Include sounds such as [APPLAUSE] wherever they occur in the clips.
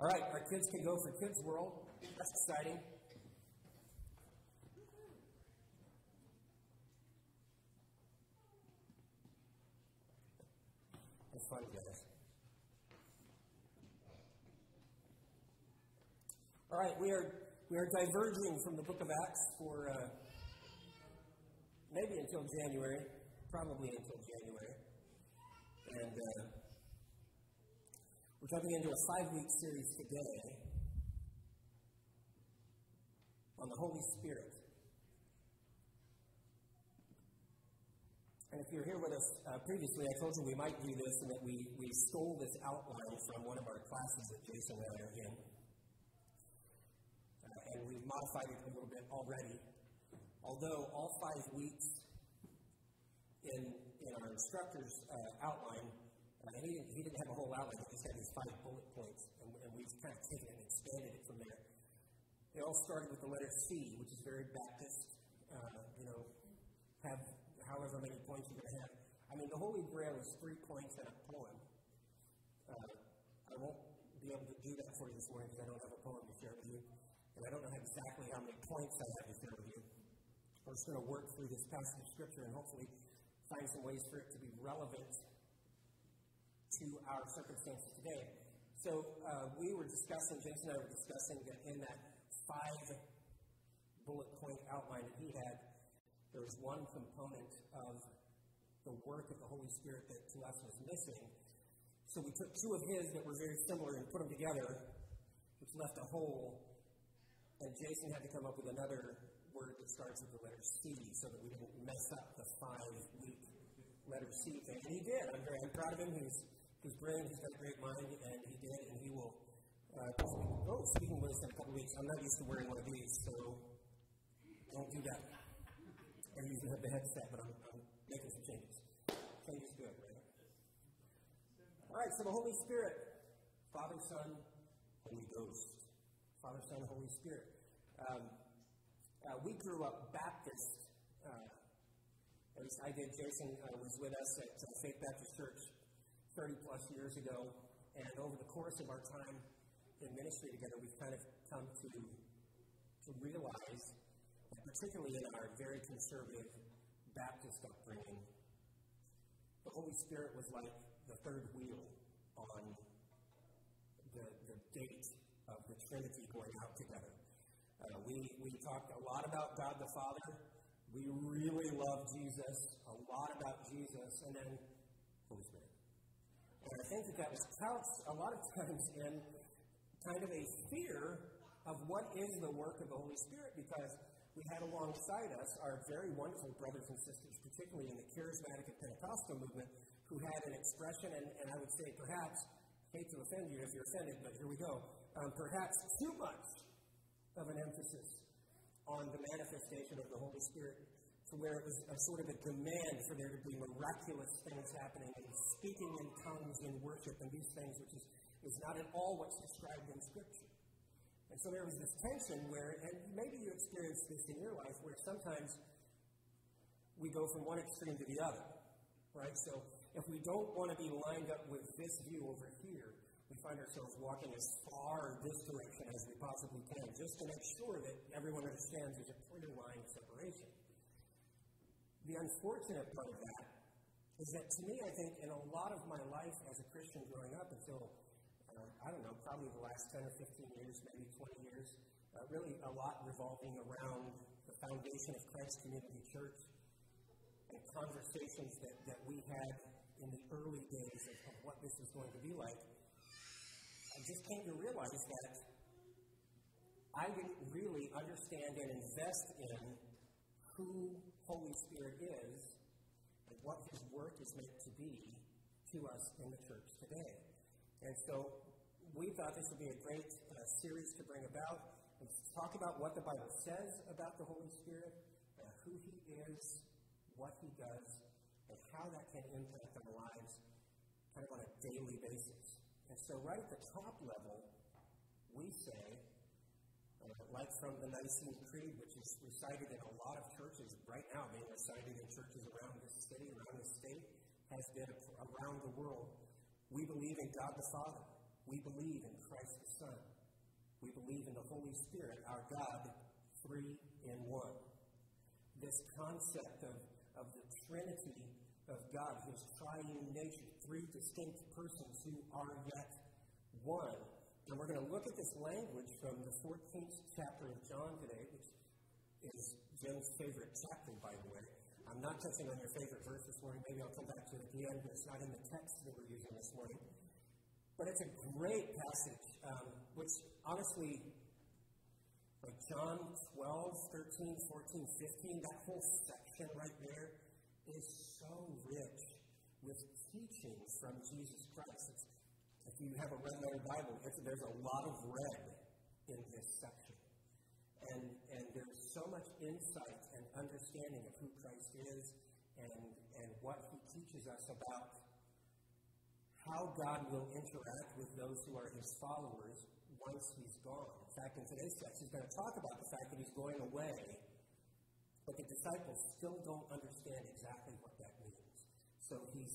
All right, our kids can go for Kids World. That's exciting. It's fun, guys. All right, we are we are diverging from the Book of Acts for uh, maybe until January, probably until January, and. Uh, we're jumping into a five week series today on the Holy Spirit. And if you're here with us uh, previously, I told you we might do this and that we, we stole this outline from one of our classes that Jason and in. Uh, and we've modified it a little bit already. Although all five weeks in, in our instructor's uh, outline and he didn't, he didn't have a whole outline, he just had these five bullet points, and, and we've kind of taken it and expanded it from there. It all started with the letter C, which is very Baptist. Uh, you know, have however many points you're going to have. I mean, the Holy Grail is three points and a poem. Uh, I won't be able to do that for you this morning because I don't have a poem to share with you. And I don't know exactly how many points I have to share with you. I'm just going to work through this passage of Scripture and hopefully find some ways for it to be relevant to our circumstances today. So uh, we were discussing, Jason and I were discussing that in that five bullet point outline that he had, there was one component of the work of the Holy Spirit that to us was missing. So we took two of his that were very similar and put them together, which left a hole. And Jason had to come up with another word that starts with the letter C so that we didn't mess up the five week letter C thing. And he did. I'm very I'm proud of him. He's He's brilliant, he's got a great mind, and he did, and he will. Uh, oh, speaking us in a couple weeks. I'm not used to wearing one of these, so don't do that. I usually have the headset, but I'm, I'm making some changes. Changes good, right? All right, so the Holy Spirit, Father, Son, Holy Ghost. Father, Son, Holy Spirit. Um, uh, we grew up Baptist. Uh, at least I did. Jason uh, was with us at uh, Faith Baptist Church 30 plus years ago, and over the course of our time in ministry together, we've kind of come to, to realize particularly in our very conservative Baptist upbringing, the Holy Spirit was like the third wheel on the, the date of the Trinity going out together. Uh, we, we talked a lot about God the Father. We really love Jesus, a lot about Jesus, and then. And I think that that was couched a lot of times in kind of a fear of what is the work of the Holy Spirit because we had alongside us our very wonderful brothers and sisters, particularly in the charismatic and Pentecostal movement, who had an expression, and, and I would say perhaps, hate to offend you if you're offended, but here we go, um, perhaps too much of an emphasis on the manifestation of the Holy Spirit to where it was a sort of a demand for there to be miraculous things happening and speaking in tongues in worship and these things, which is, is not at all what's described in Scripture. And so there was this tension where, and maybe you experienced this in your life, where sometimes we go from one extreme to the other, right? So if we don't want to be lined up with this view over here, we find ourselves walking as far this direction as we possibly can, just to make sure that everyone understands there's a clear line of separation. The unfortunate part of that is that to me, I think in a lot of my life as a Christian growing up until, uh, I don't know, probably the last 10 or 15 years, maybe 20 years, uh, really a lot revolving around the foundation of Christ Community Church and conversations that, that we had in the early days of, of what this was going to be like. I just came to realize that I didn't really understand and invest in who Holy Spirit is and what his work is meant to be to us in the church today. And so we thought this would be a great uh, series to bring about and talk about what the Bible says about the Holy Spirit, uh, who he is, what he does, and how that can impact our lives kind of on a daily basis. And so right at the top level, we say like from the Nicene Creed, which is recited in a lot of churches right now, being recited in churches around this city, around the state, has been around the world. We believe in God the Father. We believe in Christ the Son. We believe in the Holy Spirit, our God, three in one. This concept of, of the Trinity of God, his triune nature, three distinct persons who are yet one. And we're going to look at this language from the 14th chapter of John today, which is Jim's favorite chapter, by the way. I'm not touching on your favorite verse this morning. Maybe I'll come back to it at the end, but it's not in the text that we're using this morning. But it's a great passage, um, which honestly like John 12, 13, 14, 15, that whole section right there is so rich with teachings from Jesus Christ. It's, if you have a red letter Bible, there's a lot of red in this section. And, and there's so much insight and understanding of who Christ is and, and what he teaches us about how God will interact with those who are his followers once he's gone. In fact, in today's text, he's going to talk about the fact that he's going away, but the disciples still don't understand exactly what that means. So he's,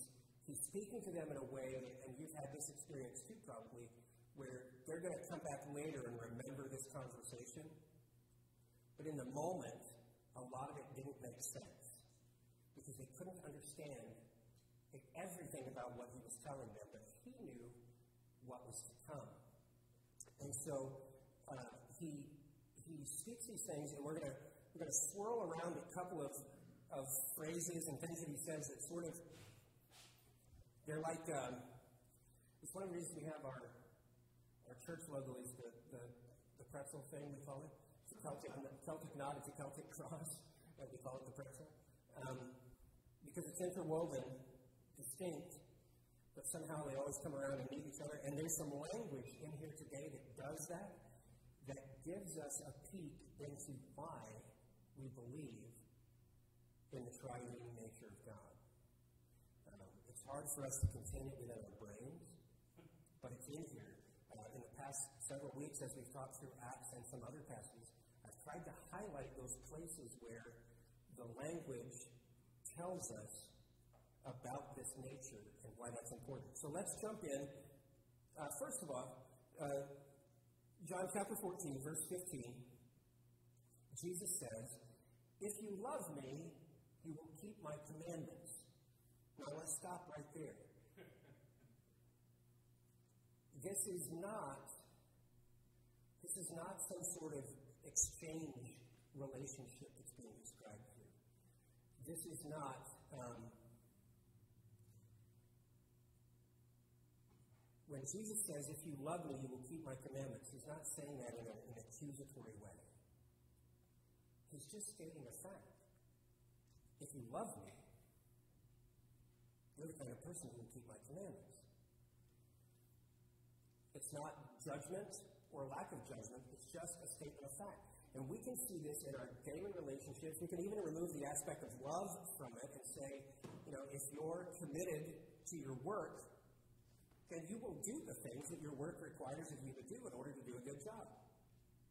he's speaking to them in a way, and you've had this experience too, probably, where they're going to come back later and remember this conversation. But in the moment, a lot of it didn't make sense because they couldn't understand everything about what he was telling them, but he knew what was to come. And so uh, he, he speaks these things, and we're going to we're gonna swirl around a couple of, of phrases and things that he says that sort of, they're like, um, it's one of the reasons we have our, our church logo is the, the, the pretzel thing, we call it. It's a Celtic, Celtic knot, it's a Celtic cross, [LAUGHS] and we call it the pretzel. Um, because it's interwoven, distinct, but somehow they always come around and meet each other. And there's some language in here today that does that, that gives us a peek into why we believe in the triune nature of God. Hard for us to contain it within our brains, but it's in here. Uh, in the past several weeks, as we've talked through Acts and some other passages, I've tried to highlight those places where the language tells us about this nature and why that's important. So let's jump in. Uh, first of all, uh, John chapter 14, verse 15, Jesus says, If you love me, you will keep my commandments. Now let's stop right there. this is not this is not some sort of exchange relationship that's being described here. This is not um, When Jesus says, If you love me, you will keep my commandments, he's not saying that in, a, an accusatory way. He's just stating a fact. If you love me, you're the kind of person who will keep my commandments. It's not judgment or lack of judgment, it's just a statement of fact. And we can see this in our daily relationships. We can even remove the aspect of love from it and say, you know, if you're committed to your work, then you will do the things that your work requires of you to do in order to do a good job.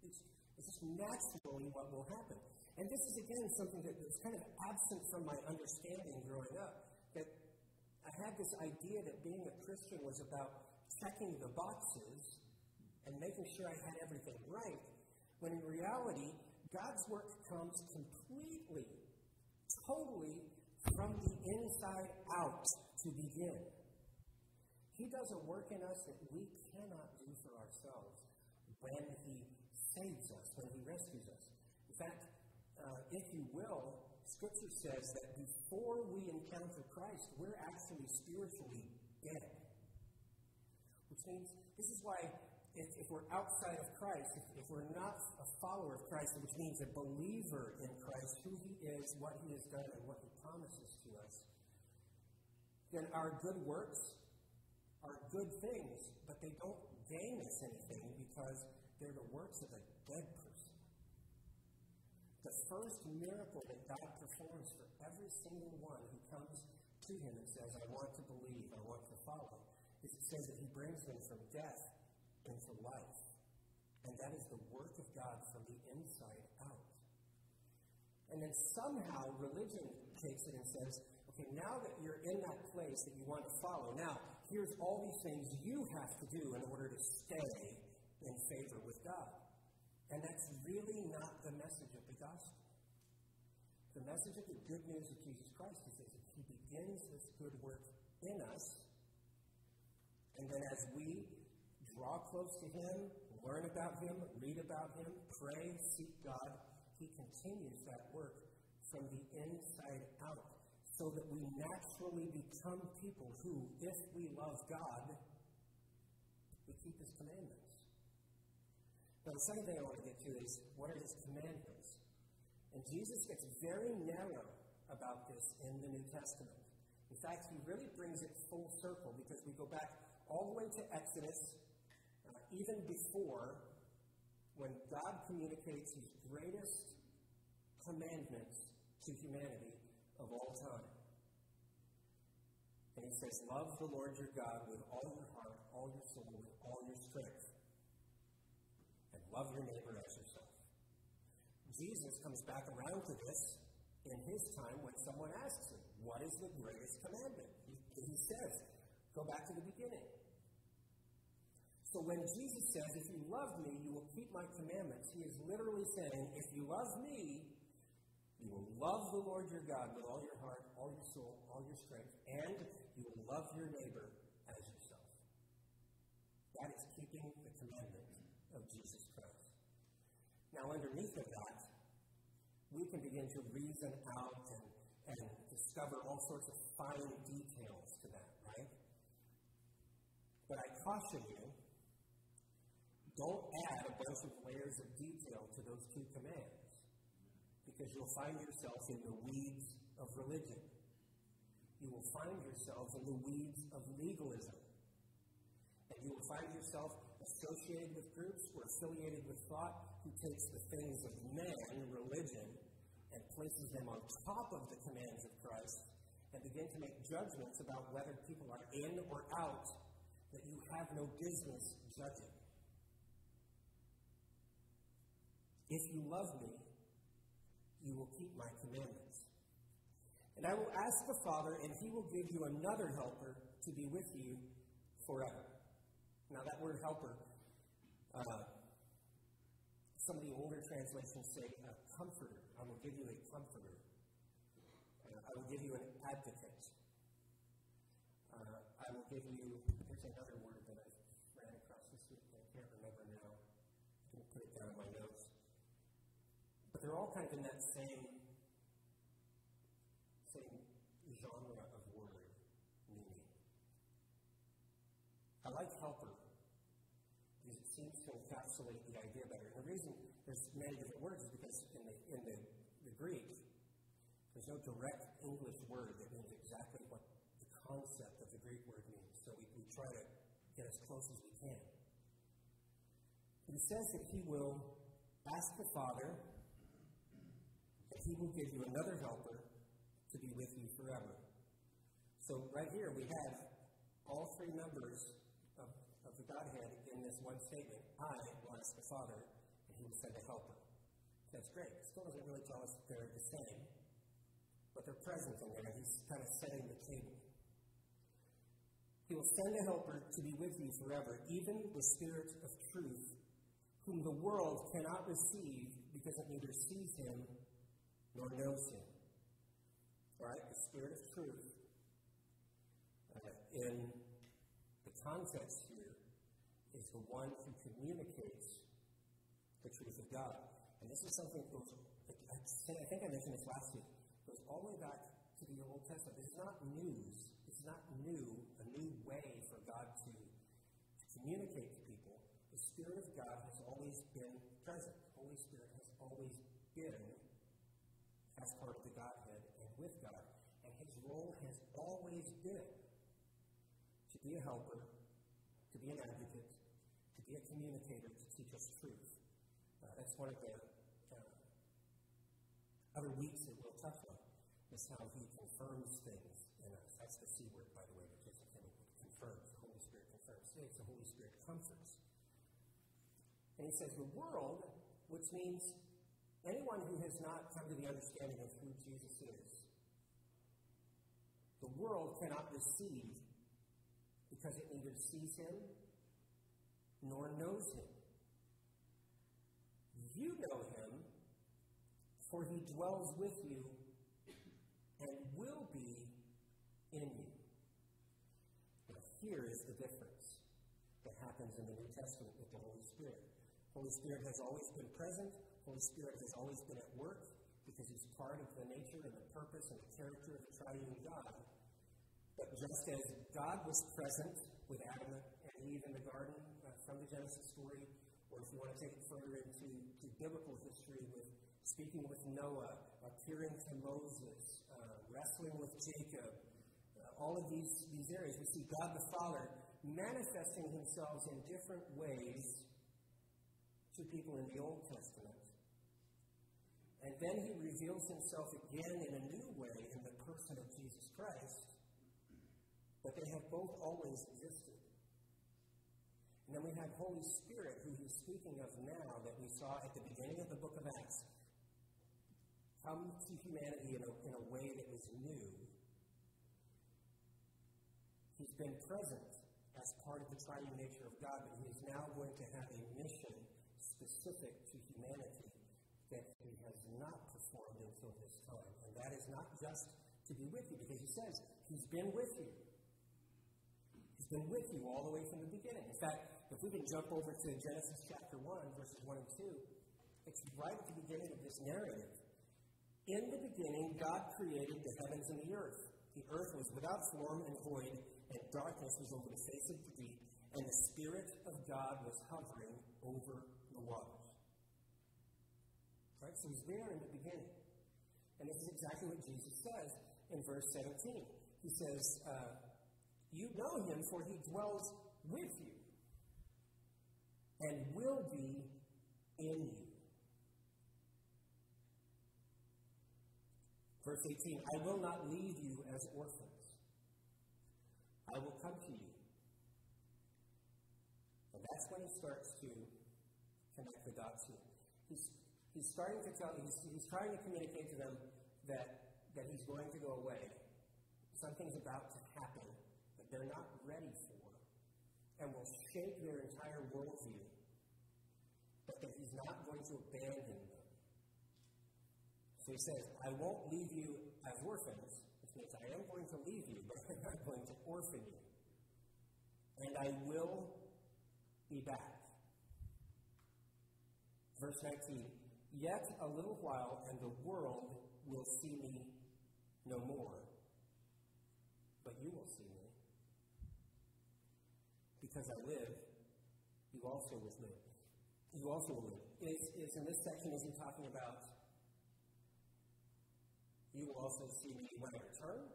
It's, it's just naturally what will happen. And this is, again, something that was kind of absent from my understanding growing up. That I had this idea that being a Christian was about checking the boxes and making sure I had everything right, when in reality, God's work comes completely, totally from the inside out to begin. He does a work in us that we cannot do for ourselves when He saves us, when He rescues us. In fact, uh, if you will, Scripture says that before we encounter Christ, we're actually spiritually dead. Which means, this is why if, if we're outside of Christ, if, if, we're not a follower of Christ, which means a believer in Christ, who He is, what He has done, and what He promises to us, then our good works are good things, but they don't gain us anything because they're the works of a dead person. The first miracle that God performs for every single one who comes to Him and says, I want to believe, I want to follow, is it says that He brings them from death into life. And that is the work of God from the inside out. And then somehow religion takes it and says, okay, now that you're in that place that you want to follow, now here's all these things you have to do in order to stay in favor with God. And that's really not the message of the gospel. The message of the good news of Jesus Christ is that He begins this good work in us, and then as we draw close to Him, learn about Him, read about Him, pray, seek God, He continues that work from the inside out so that we naturally become people who, if we love God, we keep His commandments. Now, the second thing I want to get to is what are His commandments? And Jesus gets very narrow about this in the New Testament. In fact, he really brings it full circle because we go back all the way to Exodus, uh, even before when God communicates his greatest commandments to humanity of all time. And he says, Love the Lord your God with all your heart, all your soul, with all your strength. Love your neighbor as yourself. Jesus comes back around to this in his time when someone asks him, What is the greatest commandment? He, says, Go back to the beginning. So when Jesus says, If you love me, you will keep my commandments, he is literally saying, If you love me, you will love the Lord your God with all your heart, all your soul, all your strength, and you will love your neighbor as yourself. That is keeping the commandment of Jesus. Now, underneath of that, we can begin to reason out and, and discover all sorts of fine details to that, right? But I caution you don't add a bunch of layers of detail to those two commands because you'll find yourself in the weeds of religion. You will find yourself in the weeds of legalism. And you will find yourself associated with groups or affiliated with thought who takes the things of man, religion, and places them on top of the commands of Christ and begin to make judgments about whether people are in or out that you have no business judging. If you love me, you will keep my commandments. And I will ask the Father, and he will give you another helper to be with you forever. Now, that word helper, uh, some of the older translations say a comforter. I will give you a comforter. Uh, I will give you an advocate. Uh, I will give you, there's another word that I ran across this week. I can't remember now. I didn't put it down in my notes But they're all kind of in that same genre of word meaning. I like helper because it seems to encapsulate the idea better. And the reason there's many different words is because in the, in the, the Greek, there's no direct English word that means exactly what the concept of the Greek word means. So we, we try to get as close as we can. He says that he will ask the Father that he will give you another helper to be with you forever. So, right here, we have all three members of, of the Godhead in this one statement I will ask the Father, and he will send a helper. That's great. It still doesn't really tell us that they're the same, but they're present in there. He's kind of setting the table. He will send a helper to be with you forever, even the Spirit of truth, whom the world cannot receive because it neither sees him nor knows him. Right? The Spirit of truth. Uh, in the context here is the one who communicates the truth of God. And this is something that I think I mentioned this last week, goes all the way back to the Old Testament. Is not news. It's not new, a new way for God to, to communicate to people. The Spirit of God has always been present. The Holy Spirit has always been as part of the Godhead and with God. And his role has always been to be a helper, to be an advocate, to be a communicator, to teach us truth. Uh, that's one of the uh, other weeks that is how he confirms things in us. That's the C word, by the way, that just confirms. The Holy Spirit confirms things. The Holy Spirit comforts. And he says, the world, which means Anyone who has not come to the understanding of who Jesus is, the world cannot receive because it neither sees him nor knows him. You know him, for he dwells with you and will be in you. Now, here is the difference that happens in the New Testament with the Holy Spirit. Holy Spirit has always been present, Holy Spirit has always been at work because he's part of the nature and the purpose and the character of the triune God. But just as God was present with Adam and Eve in the garden uh, from the Genesis story, or if you want to take it further into to biblical history with speaking with Noah, appearing to Moses, uh, wrestling with Jacob, uh, all of these, these areas, we see God the Father manifesting himself in different ways to people in the Old Testament. And then he reveals himself again in a new way in the person of Jesus Christ. But they have both always existed. And then we have Holy Spirit, who he's speaking of now, that we saw at the beginning of the book of Acts, come to humanity in a, in a way that was new. He's been present as part of the triune nature of God, but he is now going to have a mission specific to humanity that he has not performed until this time. And that is not just to be with you, because he says he's been with you. He's been with you all the way from the beginning. In fact, if we can jump over to Genesis chapter 1, verses 1 and 2, it's right at the beginning of this narrative. In the beginning, God created the heavens and the earth. The earth was without form and void, and darkness was over the face of the deep, and the Spirit of God was hovering over the waters. Right? So he's there in the beginning. And this is exactly what Jesus says in verse 17. He says, uh, You know him, for he dwells with you and will be in you. Verse 18 I will not leave you as orphans, I will come to you. And that's when he starts to connect the dots here. He's he's starting to tell, he's, he's trying to communicate to them that, that he's going to go away. Something's about to happen that they're not ready for and will shake their entire worldview, but that he's not going to abandon. So he says, I won't leave you as orphans, which means I am going to leave you, but [LAUGHS] I'm not going to orphan you. And I will be back. Verse 19 Yet a little while, and the world will see me no more. But you will see me. Because I live, you also will live. You also will live. Is, in this section, is he talking about you will also see me when I return?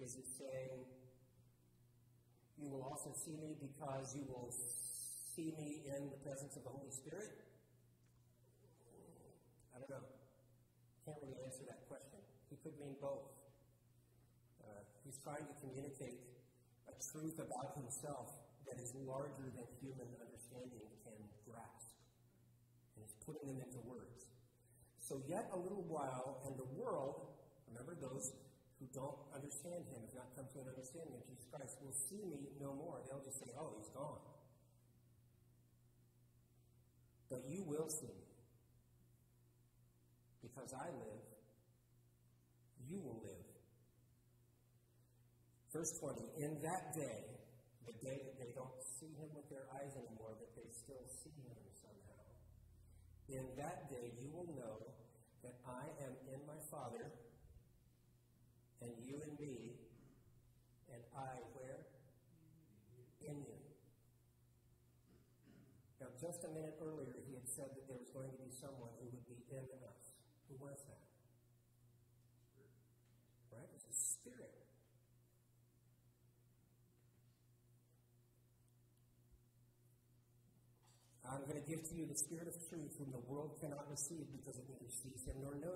Is it saying you will also see me because you will see me in the presence of the Holy Spirit? I don't know. Can't really answer that question. He could mean both. Uh, he's trying to communicate a truth about himself that is larger than human understanding can grasp. And he's putting them into words. So, yet a little while, and the world, remember those who don't understand him, have not come to an understanding of Jesus Christ, will see me no more. They'll just say, oh, he's gone. But you will see me. Because I live, you will live. Verse 20 In that day, the day that they don't see him with their eyes anymore, but they still see him somehow, in that day you will know that I am in my Father, and you in me, and I where? In you. Now, just a minute earlier, he had said that there was going to be someone who would be in us. Who was that? Right? It was the Spirit. I'm going to give to you the Spirit of truth, whom the world cannot receive because it neither sees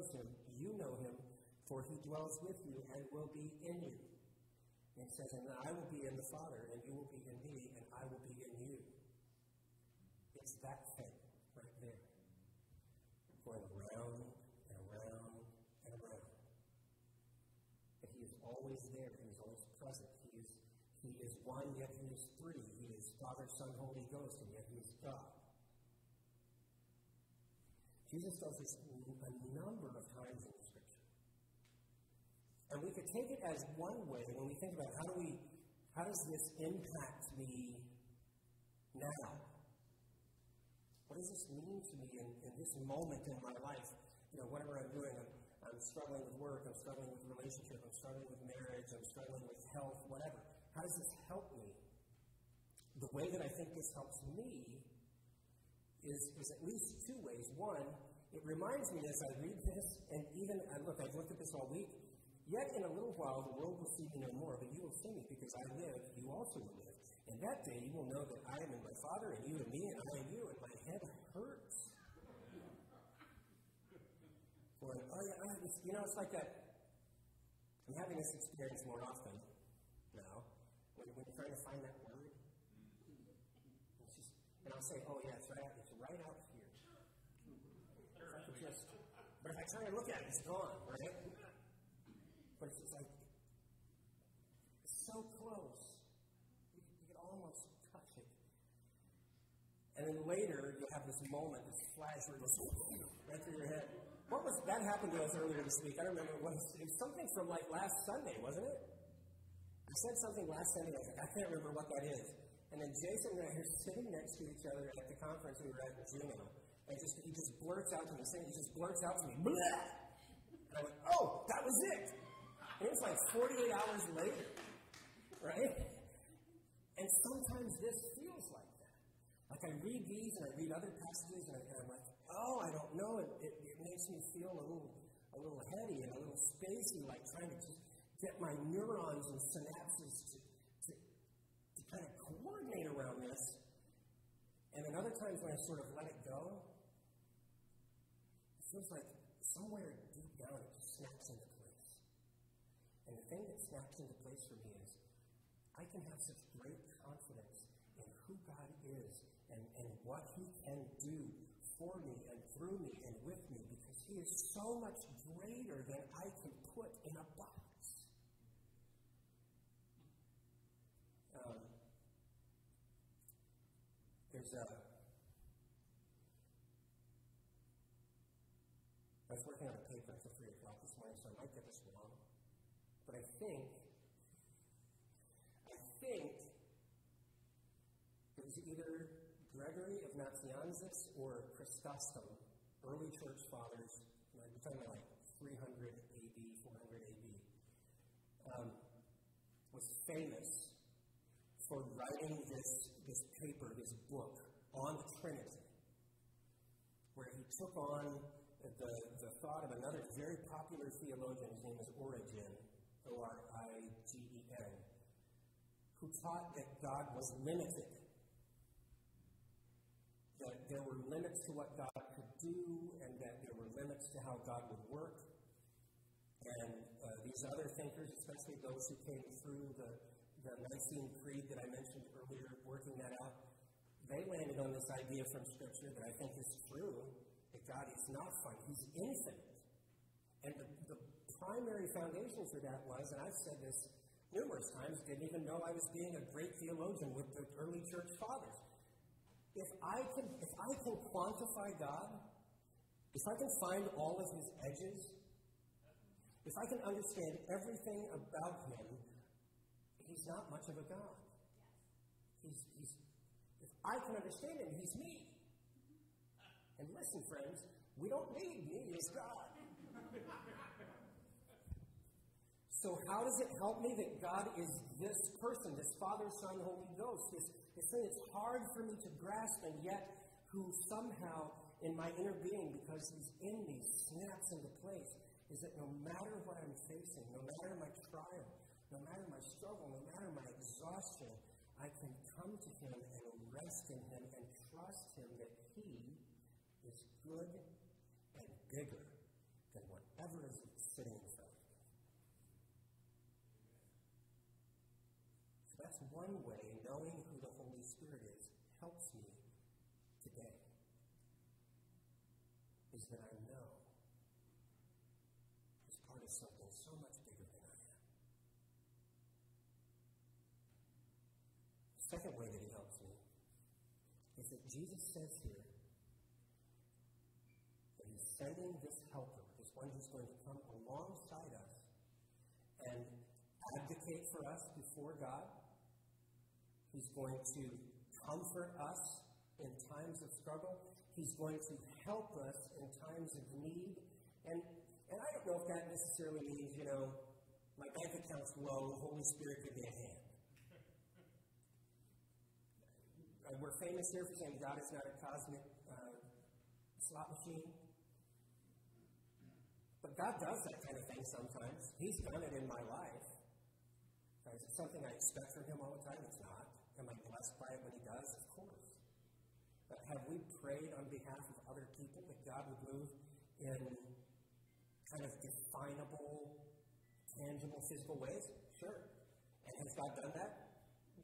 knows him. You know him, for he dwells with you and will be in you. And says, And I will be in the Father, and you will be in me, and I will be in you. It's that thing right there. Going around and around and around. But he is always there, he is always present. He is he is one, yet he is three. He is Father, Son, Holy Ghost, and yet he is God. Jesus does this a number of times in Scripture. And we could take it as one way when we think about how do we, how does this impact me now? What does this mean to me in, in this moment in my life? You know, whatever I'm doing, I'm, I'm struggling with work, I'm struggling with relationship, I'm struggling with marriage, I'm struggling with health, whatever. How does this help me? The way that I think this helps me is, is at least two ways. One, it reminds me as I read this, and even, look, I've looked at this all week, yet in a little while the world will see me no more, but you will see me because I live, you also will live. And that day you will know that I am in my Father, and you in me, and I in you, and my head hurts. For, oh yeah, I you know, it's like that. I'm having this experience more often now when, you're trying to find that word. Just, and I'll say, oh yeah, it's right, it's right out here. just, but if I try to look at it, it's gone, right? But it's just like, it's so close. You, you can almost touch it. And then later, you'll have this moment, this flash where right through your head. What was that happened to us earlier this week? I remember it was, it was something from like last Sunday, wasn't it? I said something last Sunday. I was like, I can't remember what that is. And then Jason and I are sitting next to each other at the conference we were at in Juneau. And just, he just blurts out to me, he just blurts out to me, Bleh! And I went, oh, that was it. And it was like 48 hours later, right? And sometimes this feels like that. Like I read these and I read other passages and, I, am like, oh, I don't know. It, it, it makes me feel a little, a little heady and a little spacey, like trying to just get my neurons and synapses to, to, to kind of coordinate around this. And then other times when I sort of let it go, it feels like somewhere deep down it just snaps into place. And the thing that snaps into place for me I can have such great confidence in who God is and, and what He can do for me and through me and with me because He is so much greater than I can put in a box. There's a. I was working on a paper until 3 o'clock this morning, so I might get this wrong. But I think, I think was either Gregory of Nazianzus or Chrysostom, early church fathers, talking like 300 AD, 400 AD, um, was famous for writing this, this paper, this book on the Trinity, where he took on the, the thought of another very popular theologian, his name is Origen, O R I G E N, who taught that God was limited. That there were limits to what God could do, and that there were limits to how God would work. And uh, these other thinkers, especially those who came through the the Nicene Creed that I mentioned earlier, working that out, they landed on this idea from Scripture that I think is true that God is not finite, He's infinite. And the, the primary foundation for that was, and I've said this numerous times, didn't even know I was being a great theologian with the early church fathers. If I can, if I can quantify God, if I can find all of his edges, if I can understand everything about him, he's not much of a God. He's, he's, if I can understand him, he's me. And listen, friends, we don't need me as God. So, how does it help me that God is this person, this Father, Son, Holy Ghost, this, this thing that's hard for me to grasp, and yet who somehow in my inner being, because He's in me, snaps into place? Is that no matter what I'm facing, no matter my trial, no matter my struggle, no matter my exhaustion, I can come to Him and rest in Him and trust Him that He is good and bigger than whatever is sitting in front of me. So that's one way knowing who the Holy Spirit is helps me today. Is that I know He's part of something so much Second way that he helps me is that Jesus says here that he's sending this helper, this one who's going to come alongside us and advocate for us before God. He's going to comfort us in times of struggle. He's going to help us in times of need. And, and I don't know if that necessarily means, you know, my bank account's low, the Holy Spirit could be a hand. We're famous here for saying God is not a cosmic uh, slot machine. But God does that kind of thing sometimes. He's done it in my life. Is it something I expect from Him all the time? It's not. Am I blessed by it when He does? Of course. But have we prayed on behalf of other people that God would move in kind of definable, tangible, physical ways? Sure. And has God done that?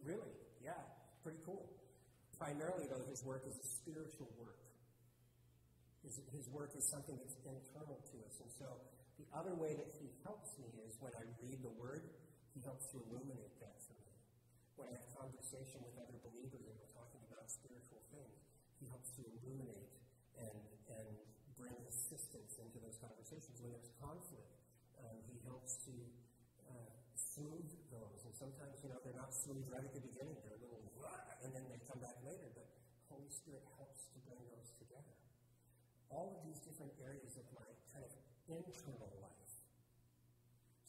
Really? Yeah. Pretty cool. Primarily, though, His work is a spiritual work. His, his work is something that's internal to us. And so the other way that He helps me is when I read the Word, He helps to illuminate that for me. When I have conversation with other believers and we're talking about spiritual things, He helps to illuminate and, and bring assistance into those conversations. When there's conflict, um, He helps to uh, smooth those. And sometimes, you know, they're not smooth right at the beginning. They're a little, and then they come back later. But Holy Spirit helps to bring those together. All of these different areas of my kind of internal life.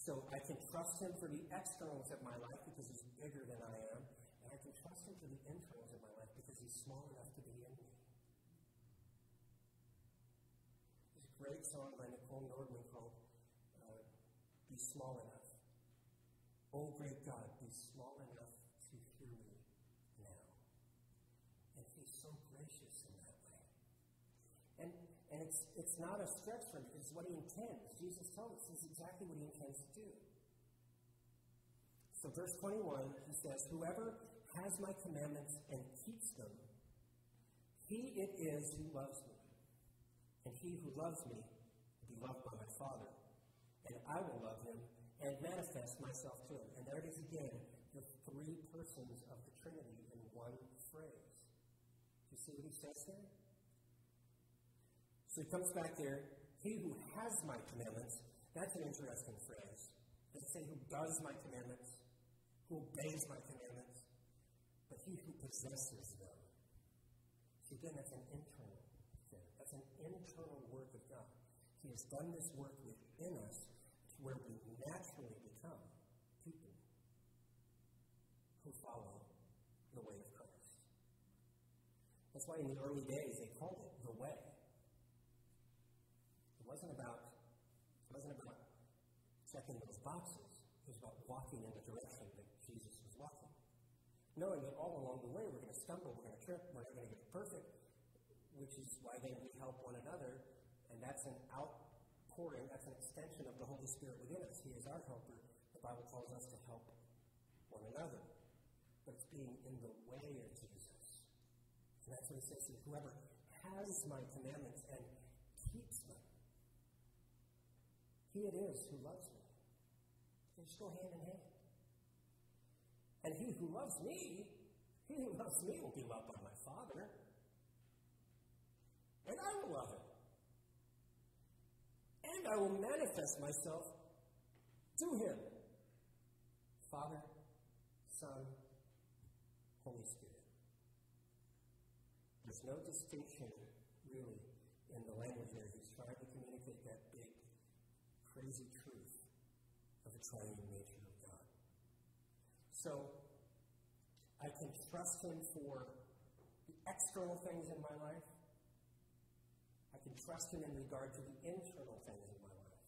So I can trust Him for the externals of my life because He's bigger than I am, and I can trust Him for the internals of my life because He's small enough to be in me. There's a great song by Nichole Nordeman called uh, Be Small Enough. Oh, great God, be small enough to hear me now. And He's so gracious in that way. And, and it's, it's not a stretch for him, it's what he intends. Jesus tells us this is exactly what he intends to do. So, verse 21, he says, Whoever has my commandments and keeps them, he it is who loves me. And he who loves me will be loved by my Father. And I will love him and manifest myself to him. And there it is again, the three persons of the Trinity in one phrase. Do you see what he says there? So he comes back there. He who has my commandments, that's an interesting phrase. Doesn't say who does my commandments, who obeys my commandments, but he who possesses them. See, again, that's an internal thing. That's an internal work of God. He has done this work within us to where we naturally become people who follow the way of Christ. That's why in the early days they called it the way. It wasn't about it wasn't about checking those boxes. It was about walking in the direction that Jesus was walking. Knowing that all along the way we're going to stumble, we're going to trip, we're not going to get perfect, which is why then we help one another, and that's an outpouring, that's an extension of the Holy Spirit within us. He is our helper. The Bible calls us to help one another. But it's being in the way of Jesus. And that's what it says here. Whoever has my commandments and keeps them, it is who loves me. They just go hand in hand. And he who loves me, he who loves me will be loved by my Father. And I will love him. And I will manifest myself to him. Father, Son, Holy Spirit. There's no distinction, really, in the language there. He's trying to communicate that big, crazy truth of the triune nature of God. So, I can trust Him for the external things in my life. I can trust Him in regard to the internal things in my life.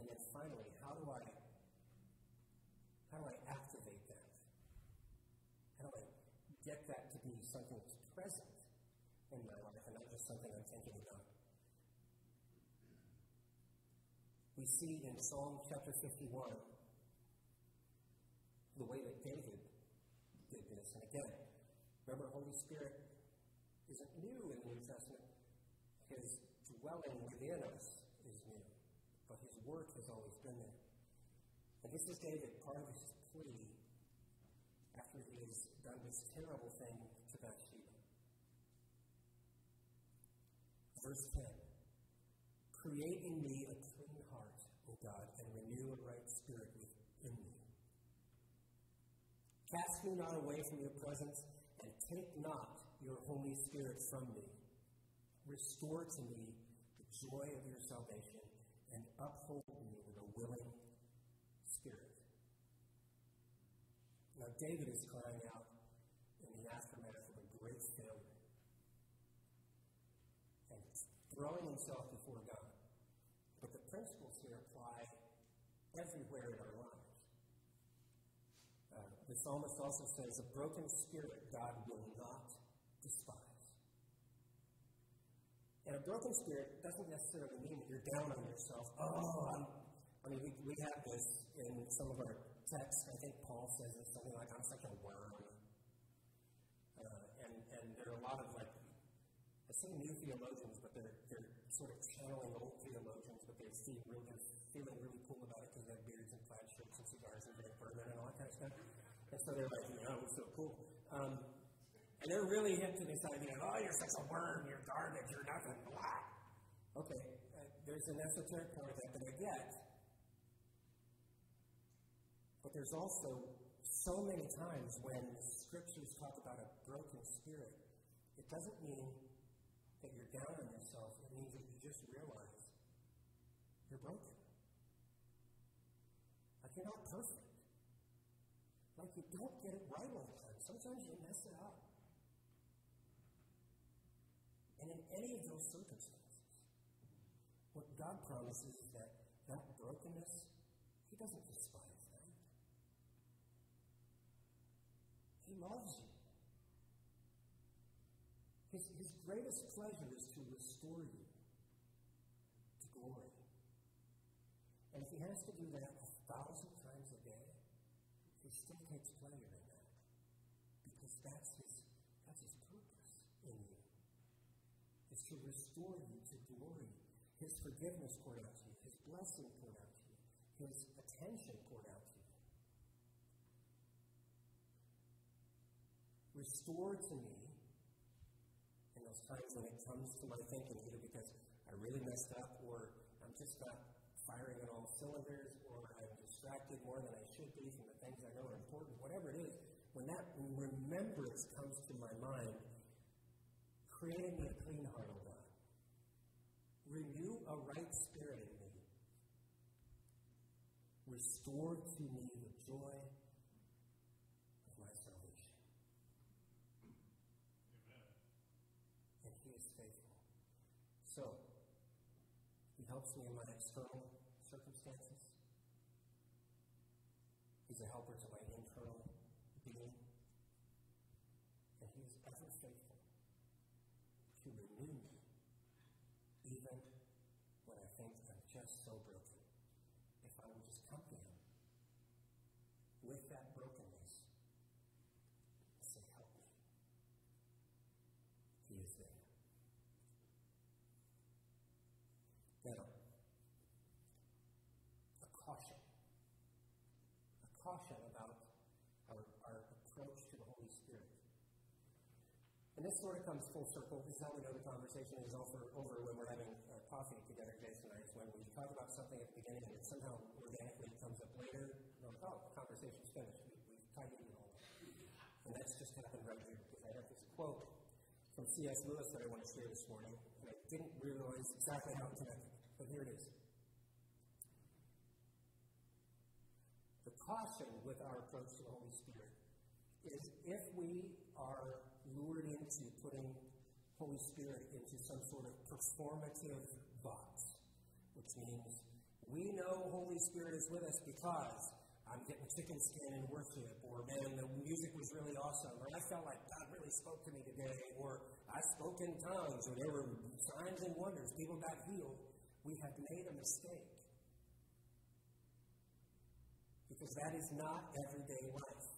And then finally, how do I how do I activate that? How do I get that to be something that's present in my life and not just something I'm thinking about? We see in Psalm chapter 51 the way that David did this. And again, remember, Holy Spirit isn't new in the New Testament. His dwelling within us is new, but his work has always been there. And this is David, part of his plea after he has done this terrible thing to Bathsheba. Verse 10 Create in me a clean heart, O God, and renew a right spirit within me. Cast me not away from your presence, and take not your Holy Spirit from me. Restore to me the joy of your salvation, and uphold me with a willing spirit. Now, David is crying out in the aftermath of a great failure and throwing himself before God. But the principles here apply everywhere in our lives. The psalmist also says, A broken spirit God will not despise. And a broken spirit doesn't necessarily mean that you're down on yourself. Oh, I'm, I mean, we, we have this in some of our texts. I think Paul says it something like, I'm such a worm. Uh, and, and there are a lot of like, I say new theologians, but they're, they're sort of channeling old theologians, but they seem really, feeling really cool about it because they have beards and plaid shirts and cigars and bourbon and all that kind of stuff. And so they're like, yeah, we're so cool. Um, and they're really into this idea of, oh, you're such a worm, you're garbage, you're nothing, blah. Okay, uh, there's an esoteric part of that that I get. But there's also so many times when scriptures talk about a broken spirit, it doesn't mean that you're down on yourself. It means that you just realize you're broken. Like you're not perfect. Like you don't get it right all the time. Sometimes you mess it up. And in any of those circumstances, what God promises is that that brokenness, He doesn't despise that. He loves you. His, his greatest pleasure is to restore you to glory. And if he has to do that a thousand times a day, he still takes pleasure in that. Because that's his, that's his purpose in you to restore you to glory. His forgiveness poured out to you, His blessing poured out to you, His attention poured out to you. Restore to me in those times when it comes to my thinking, either because I really messed up, or I'm just not firing on all cylinders, distracted more than I should be from the things I know are important, whatever it is, when that remembrance comes to my mind, creating me a clean heart, O God. Renew a right spirit in me. Restore to me the joy of my salvation. Amen. And He is faithful. So, He helps me in my external circumstances. He's a helper to my internal being. And He is ever faithful to renew me, even when I think I'm just so broken. If I will just come to Him with that brokenness and say, Help me, He is there. Now, a caution. A caution about our, our approach to the Holy Spirit. And this sort of comes full circle. This is how we know the conversation is over, over when we're having uh, coffee together, Jason and I. When we talk about something at the beginning and it somehow organically comes up later. We're like, oh, the conversation's finished. We, we've tied it all. And that's just happened right here because I have this quote from C.S. Lewis that I want to share this morning. And I didn't realize exactly how it connected, but here it is. The caution with our approach to the Holy Spirit is if we are lured into putting Holy Spirit into some sort of performative box, which means we know Holy Spirit is with us because I'm getting chicken skin in worship, or man, the music was really awesome, or I felt like God really spoke to me today, or I spoke in tongues, or there were signs and wonders, people got healed. We have made a mistake. Because that is not everyday life.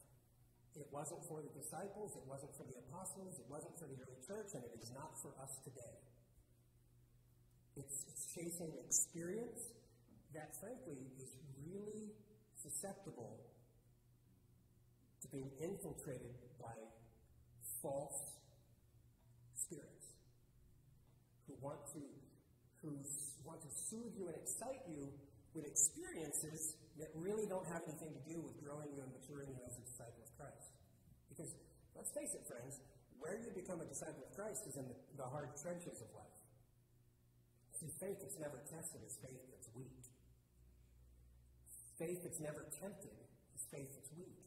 It wasn't for the disciples, it wasn't for the apostles, it wasn't for the early church, and it is not for us today. It's, chasing experience that, frankly, is really susceptible to being infiltrated by false spirits who want to who want to soothe you and excite you with experiences that really don't have anything to do with growing you and maturing you as a disciple Christ. Because let's face it, friends, where you become a disciple of Christ is in the, hard trenches of life. See, faith that's never tested is faith that's weak. Faith that's never tempted is faith that's weak.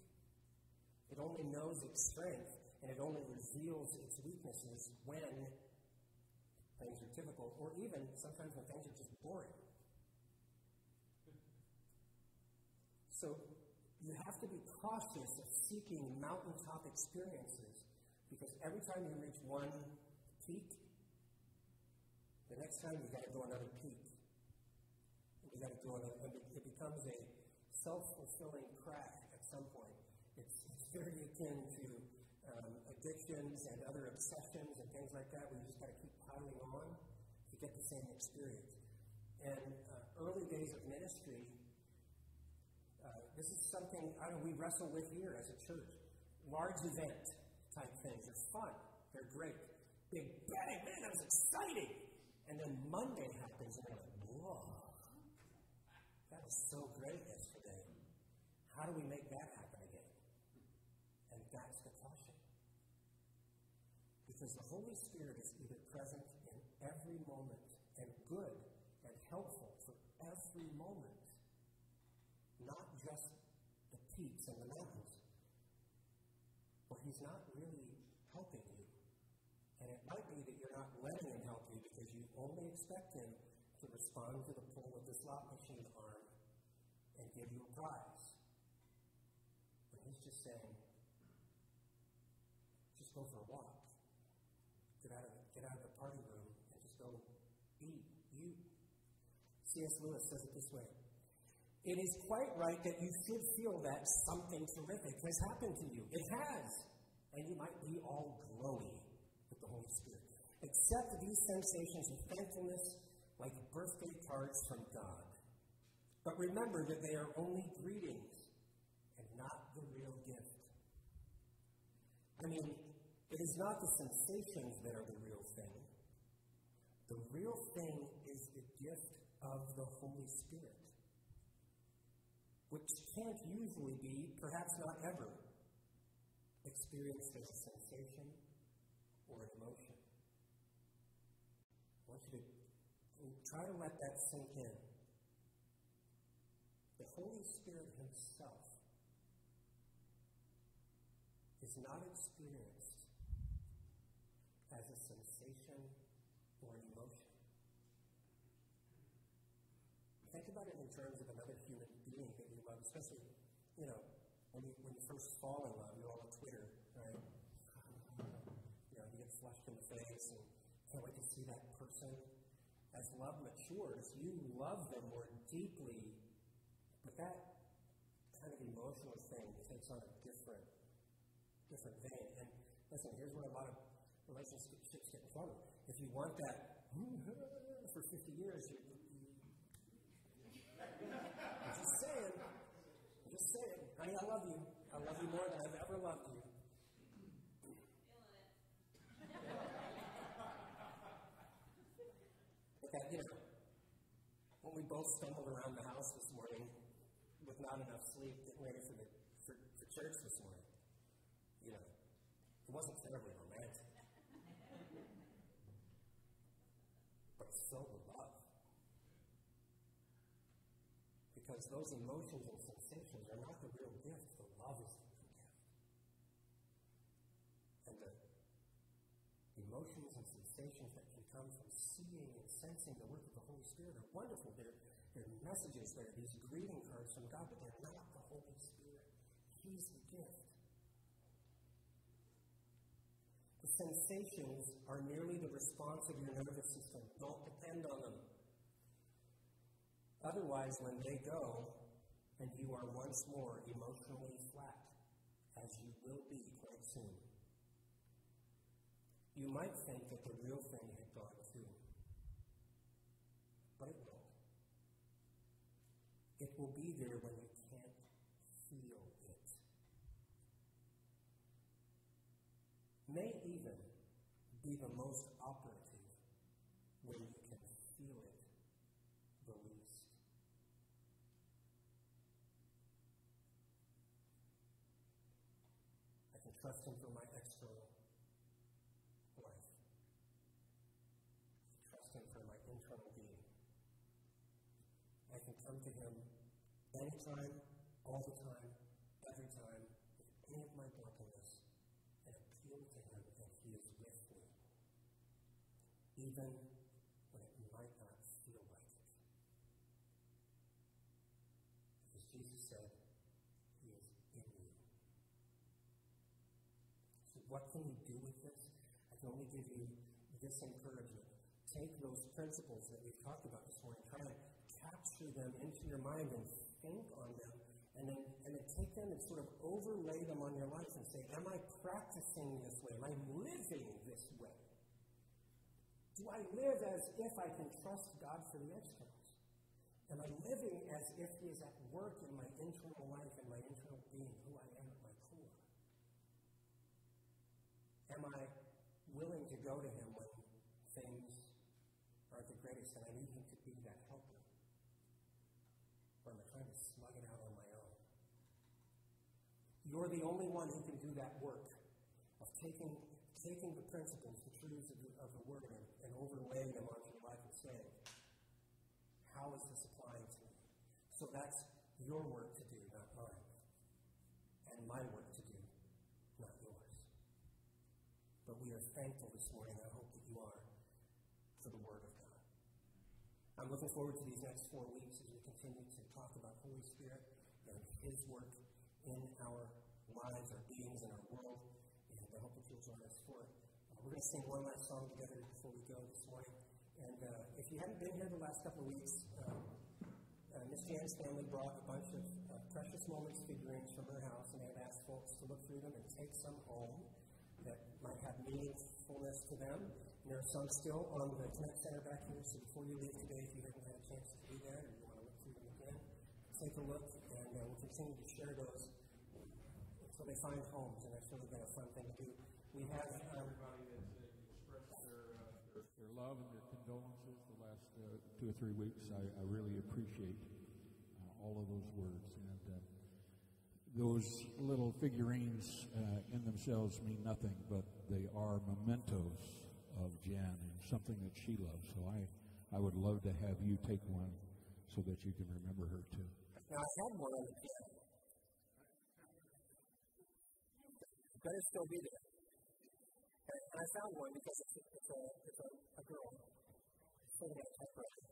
It only knows its strength and it only reveals its weaknesses when things are difficult, or even sometimes when things are just boring. So you have to be cautious of seeking mountaintop experiences because every time you reach one peak, the next time you got to go another peak. You got to go another. It becomes a self-fulfilling crack at some point. It's, it's very akin to um, addictions and other obsessions and things like that, where you just got to keep piling on to get the same experience. And uh, early days of ministry, this is something I know we wrestle with here as a church. Large event type things are fun, they're great. Big bang, man, that was exciting. And then Monday happens, and you're like, whoa, that was so great yesterday. How do we make that happen again? And that's the caution. Because the Holy Spirit is either present in every moment and good and helpful for every moment, not just the peaks and the mountains, or He's not really helping you. And it might be that you're not letting Him help you because you only expect Him to respond to the pull of the slot machine arm and give you a prize. But He's just saying, just go for a walk. Get out of, get out of the party room and just go be you. C.S. Lewis says it this way It is quite right that you should feel that something terrific has happened to you. It has. And you might be all glowy with the Holy Spirit. Accept these sensations of thankfulness like birthday cards from God. But remember that they are only greetings and not the real gift. I mean, it is not the sensations that are the real thing. The real thing is the gift of the Holy Spirit, which can't usually be, perhaps not ever, experienced as a sensation or an emotion. I want you to try to let that sink in. The Holy Spirit Himself is not experienced as a sensation or an emotion. Think about it in terms of another human being that you love, especially, you know, when you, when you first fall in love, you're all on Twitter, right? You know, you get flushed in the face and can't wait to see that person. As love matures, you love them more deeply, but that kind of emotional thing takes on a different, different vein. And listen, here's where a lot of relationships get in trouble. If you want that for 50 years, you, I'm just saying. I'm just saying. Honey, I love you. I love you more than I've ever loved you. Okay, you know, when we both stumbled around the house this morning with not enough sleep, getting ready for, the, for, for church this morning, you know, it wasn't terribly romantic. but so was love. Because those emotions and sensations are not the real gift, the love is the real gift. And the emotions and sensations that can come from seeing and sensing the work of the Holy Spirit are wonderful. They're, they're messages, they're these greeting cards from God, but they're not the Holy Spirit. He's the gift. The sensations are merely the response of your nervous system. Don't depend on them. Otherwise, when they go, and you are once more emotionally flat, as you will be quite soon, you might think that the real thing had gone too. But it won't. It will be there when you can't feel it. May even be the most operative when you can feel it the least. I can trust Him for my external life. Trust Him for my internal being. I can come to Him anytime, all the time, every time, with any of my brokenness, and appeal to Him, and He is with me. Even when it might not feel like it. Because Jesus said, He is in you. So, what can you do with this? I can only give you this encouragement. Take those principles that we've talked about this morning, try to capture them into your mind and think on them, and then, and then take them and sort of overlay them on your life and say, Am I practicing this way? Am I living this way? Do I live as if I can trust God for the externals? Am I living as if He is at work in my internal life and my internal being, who I am at my core? Am I willing to go to Him when things aren't the greatest and I need Him to be that helper? Or am I trying to slug it out on my own? You're the only one who can do that work of taking, taking the principles, the truths of the, of the Word, and, and overlaying them onto your life and saying, How is this applying to me? So that's your work to do, not mine. And my work to do, not yours. But we are thankful this morning, I hope that you are, for the Word of God. I'm looking forward to these next four weeks as we continue to talk about Holy Spirit and His work in our lives, our beings, and our world. And I hope that you'll join us for it. Uh, we're going to sing one last song together before we go this morning. And uh, if you haven't been here the last couple of weeks, um, uh, Miss Jan's family brought a bunch of uh, precious moments figurines from her house, and they had asked folks to look through them and take some home that might have meaningfulness to them. And there are some still on the Connect Center back here, so before you leave today, if you haven't had a chance to do that or you want to look through them again, take a look, and uh, we'll continue to share those until they find homes, and that's really been a fun thing to do. We have. Um, everybody that's expressed their, uh, their, their love and their condolences the last uh, two or three weeks. I, I really appreciate uh, all of those words. Those little figurines uh, in themselves mean nothing, but they are mementos of Jan and something that she loves. So I, I would love to have you take one so that you can remember her too. now, I had one on. Better still be there. And I found one because it's, it's, a, it's a, a girl sitting at a typewriter.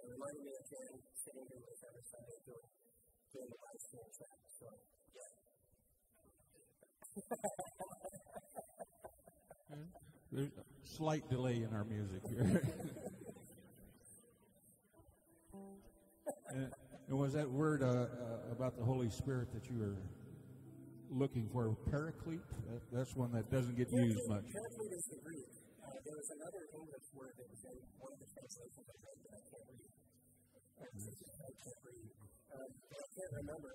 It reminded me of Jan sitting here with every Sunday doing, doing the live stream track. So, yeah. There's a slight delay in our music here. [LAUGHS] and, and was that word uh, uh, about the Holy Spirit that you were looking for, paraclete? That, that's one that doesn't get used much. Paraclete is the Greek. Uh, there was another English word that was in one of the translations I read that I can't read. I can't read. Um, I can't remember.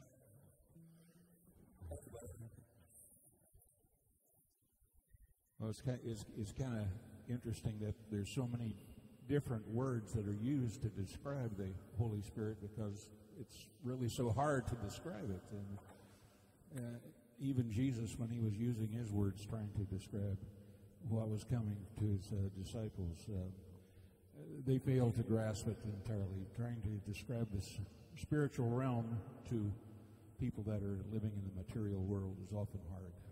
Well, it's kind, it's, it's kind of interesting that there's so many different words that are used to describe the Holy Spirit because it's really so hard to describe it. And uh, even Jesus, when he was using his words trying to describe what was coming to his uh, disciples, uh, they failed to grasp it entirely. Trying to describe this spiritual realm to people that are living in the material world is often hard.